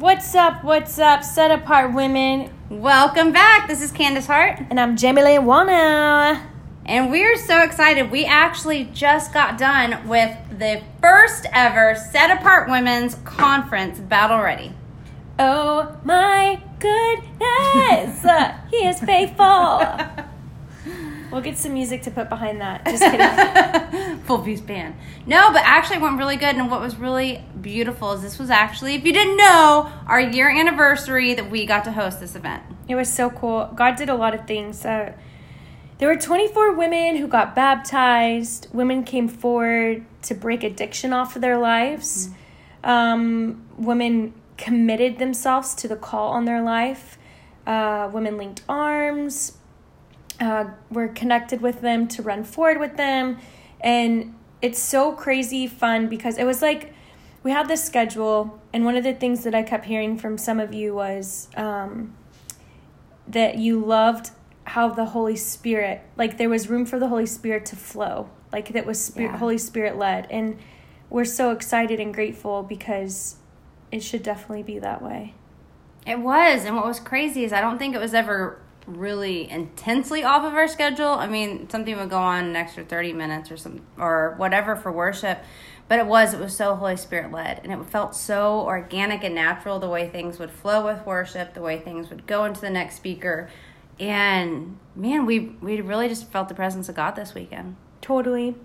What's up? What's up? Set apart women. Welcome back. This is Candace Hart. And I'm Jamie Lynn Wallnau. And we're so excited. We actually just got done with the first ever Set Apart Women's Conference Battle Ready. Oh my goodness. he is faithful. We'll get some music to put behind that. Just kidding. Full piece band. No, but actually it went really good. And what was really beautiful is this was actually, if you didn't know, our year anniversary that we got to host this event. It was so cool. God did a lot of things. Uh, there were 24 women who got baptized. Women came forward to break addiction off of their lives. Mm-hmm. Um, women committed themselves to the call on their life. Uh, women linked arms uh, we're connected with them to run forward with them. And it's so crazy fun because it was like we had this schedule, and one of the things that I kept hearing from some of you was um, that you loved how the Holy Spirit, like there was room for the Holy Spirit to flow, like that was Spirit, yeah. Holy Spirit led. And we're so excited and grateful because it should definitely be that way. It was. And what was crazy is I don't think it was ever really intensely off of our schedule. I mean, something would go on an extra 30 minutes or some or whatever for worship, but it was it was so Holy Spirit led and it felt so organic and natural the way things would flow with worship, the way things would go into the next speaker. And man, we we really just felt the presence of God this weekend. Totally.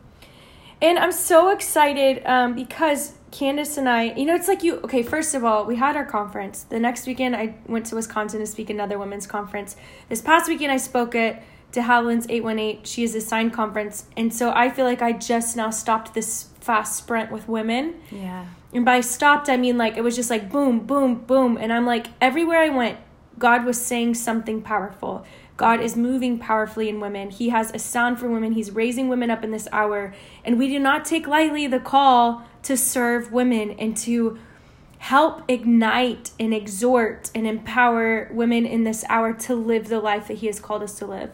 And I'm so excited um, because Candace and I, you know, it's like you, okay, first of all, we had our conference. The next weekend, I went to Wisconsin to speak another women's conference. This past weekend, I spoke at De Haviland's 818. She is a signed conference. And so I feel like I just now stopped this fast sprint with women. Yeah. And by stopped, I mean like it was just like boom, boom, boom. And I'm like, everywhere I went, God was saying something powerful. God is moving powerfully in women. He has a sound for women. He's raising women up in this hour. And we do not take lightly the call to serve women and to help ignite and exhort and empower women in this hour to live the life that He has called us to live.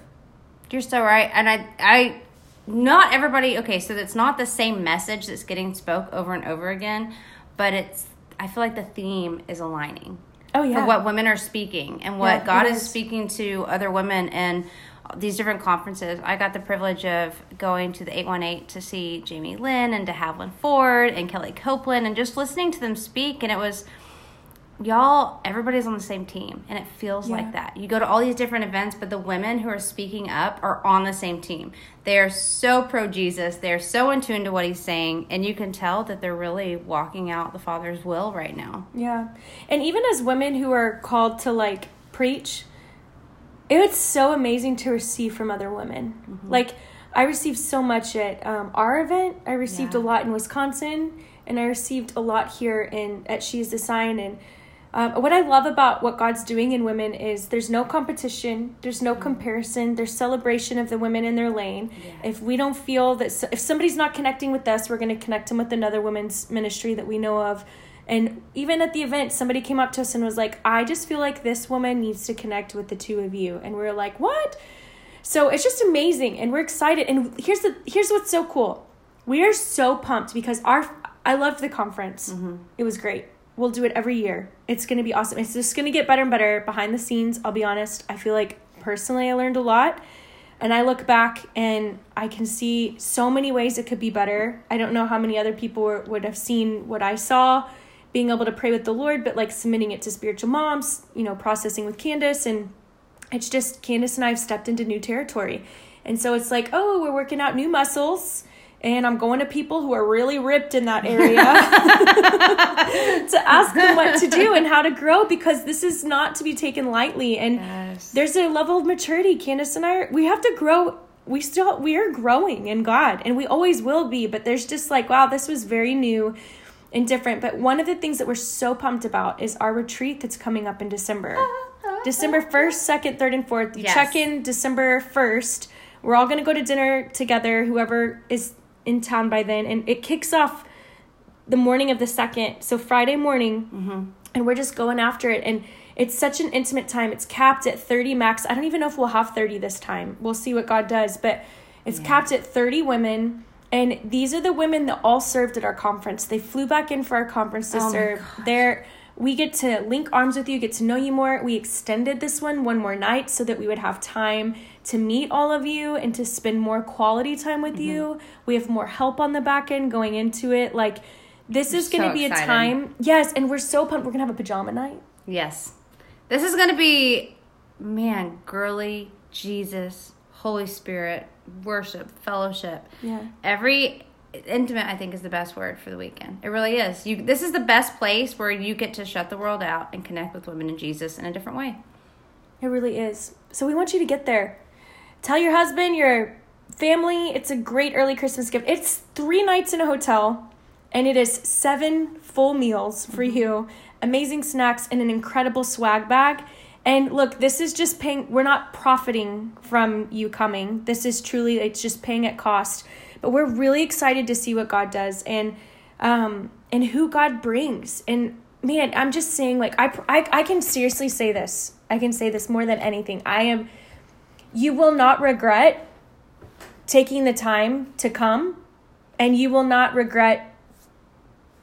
You're so right. And I, I, not everybody, okay, so it's not the same message that's getting spoke over and over again, but it's, I feel like the theme is aligning Oh yeah. For what women are speaking and what yeah, God is. is speaking to other women and these different conferences. I got the privilege of going to the 818 to see Jamie Lynn and to Haviland Ford and Kellie Copeland and just listening to them speak. And it was y'all everybody's on the same team. And it feels yeah. like that. You go to all these different events but the women who are speaking up are on the same team. They are so pro jesus they're so in tune to what he's saying. And you can tell that they're really walking out the father's will right now. Yeah. And even as women who are called to like preach it's so amazing to receive from other women mm-hmm. like i received so much at um, our event i received yeah. a lot in wisconsin and i received a lot here in at she's the sign and um, what I love about what God's doing in women is there's no competition, there's no mm-hmm. comparison, there's celebration of the women in their lane. Yeah. If we don't feel that, if somebody's not connecting with us, we're going to connect them with another women's ministry that we know of. And even at the event, somebody came up to us and was like, I just feel like this woman needs to connect with the two of you. And we are like, what? So it's just amazing. And we're excited. And here's the here's what's so cool. We are so pumped because our I loved the conference. Mm-hmm. It was great. We'll do it every year. It's going to be awesome. It's just going to get better and better behind the scenes. I'll be honest. I feel like personally I learned a lot. And I look back and I can see so many ways it could be better. I don't know how many other people were, would have seen what I saw, being able to pray with the Lord, but like submitting it to spiritual moms, you know, processing with Candace. And it's just Candace and I have stepped into new territory. And so it's like, oh, we're working out new muscles and I'm going to people who are really ripped in that area to ask them what to do and how to grow because this is not to be taken lightly. And yes. there's a level of maturity. Candace and I, are, we have to grow. We still, we are growing in God and we always will be, but there's just like, wow, this was very new and different. But one of the things that we're so pumped about is our retreat that's coming up in December. December 1st, 2nd, 3rd, and 4th. You yes. check in December 1st. We're all going to go to dinner together, whoever is in town by then, and it kicks off the morning of the second, so Friday morning, mm-hmm. and we're just going after it. And it's such an intimate time. It's capped at 30 max. I don't even know if we'll have 30 this time. We'll see what God does, but it's yeah. capped at 30 women. And these are the women that all served at our conference. They flew back in for our conference to oh serve. They're we get to link arms with you, get to know you more. We extended this one one more night so that we would have time to meet all of you and to spend more quality time with mm-hmm. you. We have more help on the back end going into it. Like, this we're is going to so be excited. a time. Yes, and we're so pumped. We're going to have a pajama night. Yes. This is going to be, man, girly, Jesus, Holy Spirit, worship, fellowship. Yeah. Every intimate i think is the best word for the weekend. It really is. You this is the best place where you get to shut the world out and connect with women and jesus in a different way. It really is. So we want you to get there. Tell your husband your family it's a great early christmas gift. It's three nights in a hotel and it is seven full meals for mm-hmm. you amazing snacks and an incredible swag bag and look this is just paying we're not profiting from you coming this is truly it's just paying at cost but we're really excited to see what God does and um, and who God brings. And man, I'm just saying, like, I, I, I can seriously say this. I can say this more than anything. I am, you will not regret taking the time to come, and you will not regret,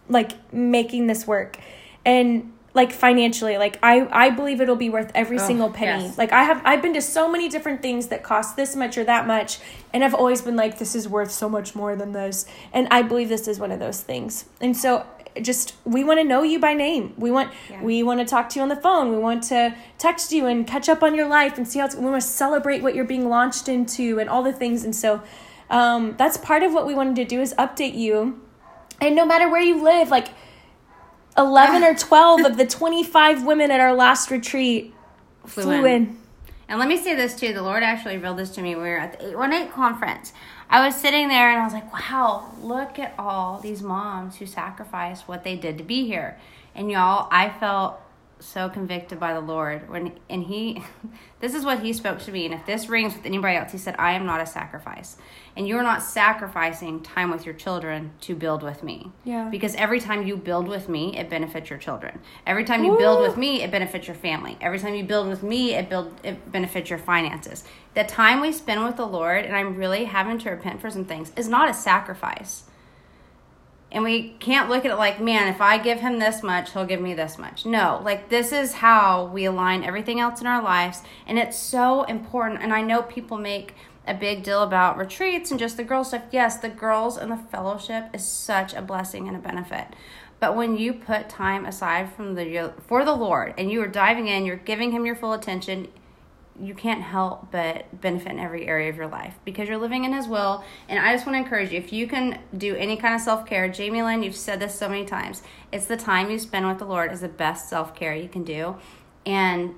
like, making this work. And like financially like i i believe it'll be worth every oh, single penny. yes. like i have i've been to so many different things that cost this much or that much and i've always been like this is worth so much more than this and i believe this is one of those things. And so just we want to know you by name. We want yeah. we want to talk to you on the phone. We want to text you and catch up on your life and see how it's we want to celebrate what you're being launched into and all the things. And so um, that's part of what we wanted to do is update you. And no matter where you live like 11 or 12 of the 25 women at our last retreat flew, flew in. in. And let me say this too the Lord actually revealed this to me. We were at the 818 conference. I was sitting there and I was like, wow, look at all these moms who sacrificed what they did to be here. And y'all, I felt so convicted by the Lord when and he this is what he spoke to me and if this rings with anybody else he said I am not a sacrifice and you're not sacrificing time with your children to build with me. Yeah. Because every time you build with me it benefits your children. Every time you Ooh. build with me it benefits your family. Every time you build with me it build it benefits your finances. The time we spend with the Lord and I'm really having to repent for some things is not a sacrifice. And we can't look at it like, man, if I give him this much, he'll give me this much. No, like this is how we align everything else in our lives. And it's so important. And I know people make a big deal about retreats and just the girl stuff. Yes, the girls and the fellowship is such a blessing and a benefit. But when you put time aside from the for the Lord and you are diving in, you're giving him your full attention, you can't help but benefit in every area of your life because you're living in his will and i just want to encourage you if you can do any kind of self-care jamie lynn you've said this so many times it's the time you spend with the lord is the best self-care you can do and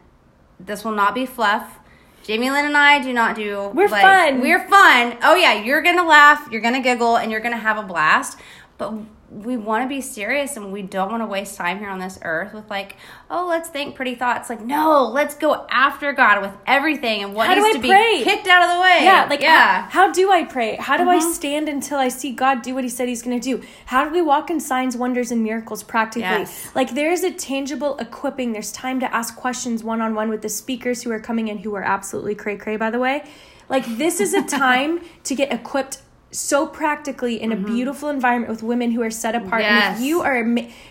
this will not be fluff Jamie Lynn and I do not do. We're like, fun. We're fun. Oh yeah, you're gonna laugh, you're gonna giggle, and you're gonna have a blast. But we want to be serious and we don't want to waste time here on this earth with like, oh, let's think pretty thoughts. Like, no, let's go after God with everything and what how needs to pray? be kicked out of the way. Yeah, like yeah. How, how do I pray? How do mm-hmm. I stand until I see God do what He said He's going to do? How do we walk in signs, wonders, and miracles practically? Yes. Like, there's a tangible equipping. There's time to ask questions one on one with the speakers who are coming in, who are absolutely cray cray, by the way. Like, this is a time to get equipped so practically in a mm-hmm. beautiful environment with women who are set apart. Yes. And if you are,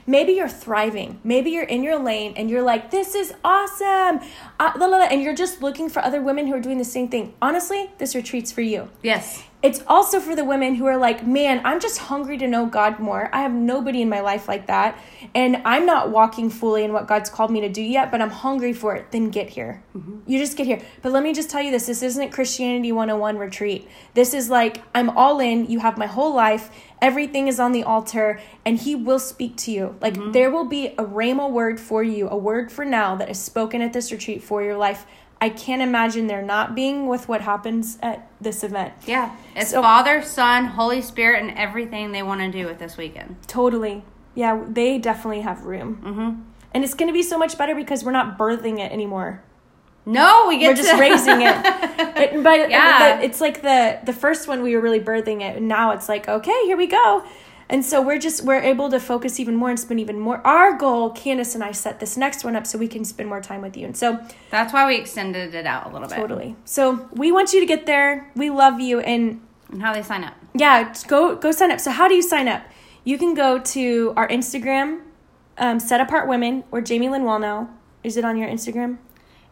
maybe you're thriving, maybe you're in your lane and you're like, this is awesome. Uh, and you're just looking for other women who are doing the same thing. Honestly, this retreat's for you. Yes. It's also for the women who are like, man, I'm just hungry to know God more. I have nobody in my life like that. And I'm not walking fully in what God's called me to do yet, but I'm hungry for it. Then get here. Mm-hmm. You just get here. But let me just tell you this this isn't Christianity 101 retreat. This is like, I'm all in. You have my whole life. Everything is on the altar, and He will speak to you. Like, mm-hmm. there will be a Rhema word for you, a word for now that is spoken at this retreat for your life I can't imagine there not being with what happens at this event. Yeah. It's so, Father, Son, Holy Spirit, and everything they want to do with this weekend. Totally. Yeah, they definitely have room. Mm-hmm. And it's going to be so much better because we're not birthing it anymore. No, we get we're just raising it. it but yeah. it's like the the first one we were really birthing it, and now it's like okay, here we go. And so we're just we're able to focus even more and spend even more. Our goal, Candace and I set this next one up so we can spend more time with you. And so that's why we extended it out a little bit. Totally. So we want you to get there. We love you and and how they sign up. Yeah, go go sign up. So how do you sign up? You can go to our Instagram um, Set Apart Women or Jamie Lynn Wallnau. Is it on your Instagram?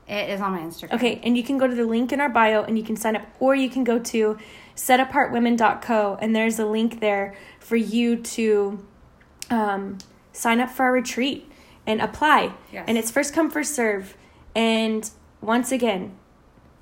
It is on my Instagram. Okay, and you can go to the link in our bio and you can sign up, or you can go to setapartwomen.co and there's a link there for you to um, sign up for our retreat and apply. Yes. And it's first come, first serve. And once again,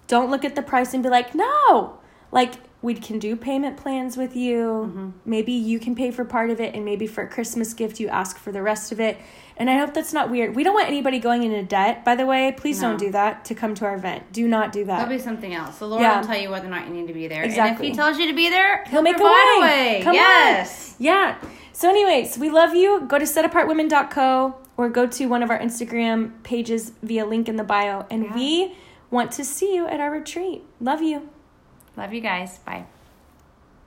don't look at the price and be like, no. Like, we can do payment plans with you. Mm-hmm. Maybe you can pay for part of it, and maybe for a Christmas gift, you ask for the rest of it. And I hope that's not weird. We don't want anybody going into debt, by the way. Please No. don't do that to come to our event. Do not do that. That'll be something else. The Lord Yeah. will tell you whether or not you need to be there. Exactly. And if He tells you to be there, He'll make a provide way. Come on. yes. Yeah. So, anyways, we love you. Go to setapartwomen.co or go to one of our Instagram pages via link in the bio. And Yeah. we want to see you at our retreat. Love you. Love you guys. Bye.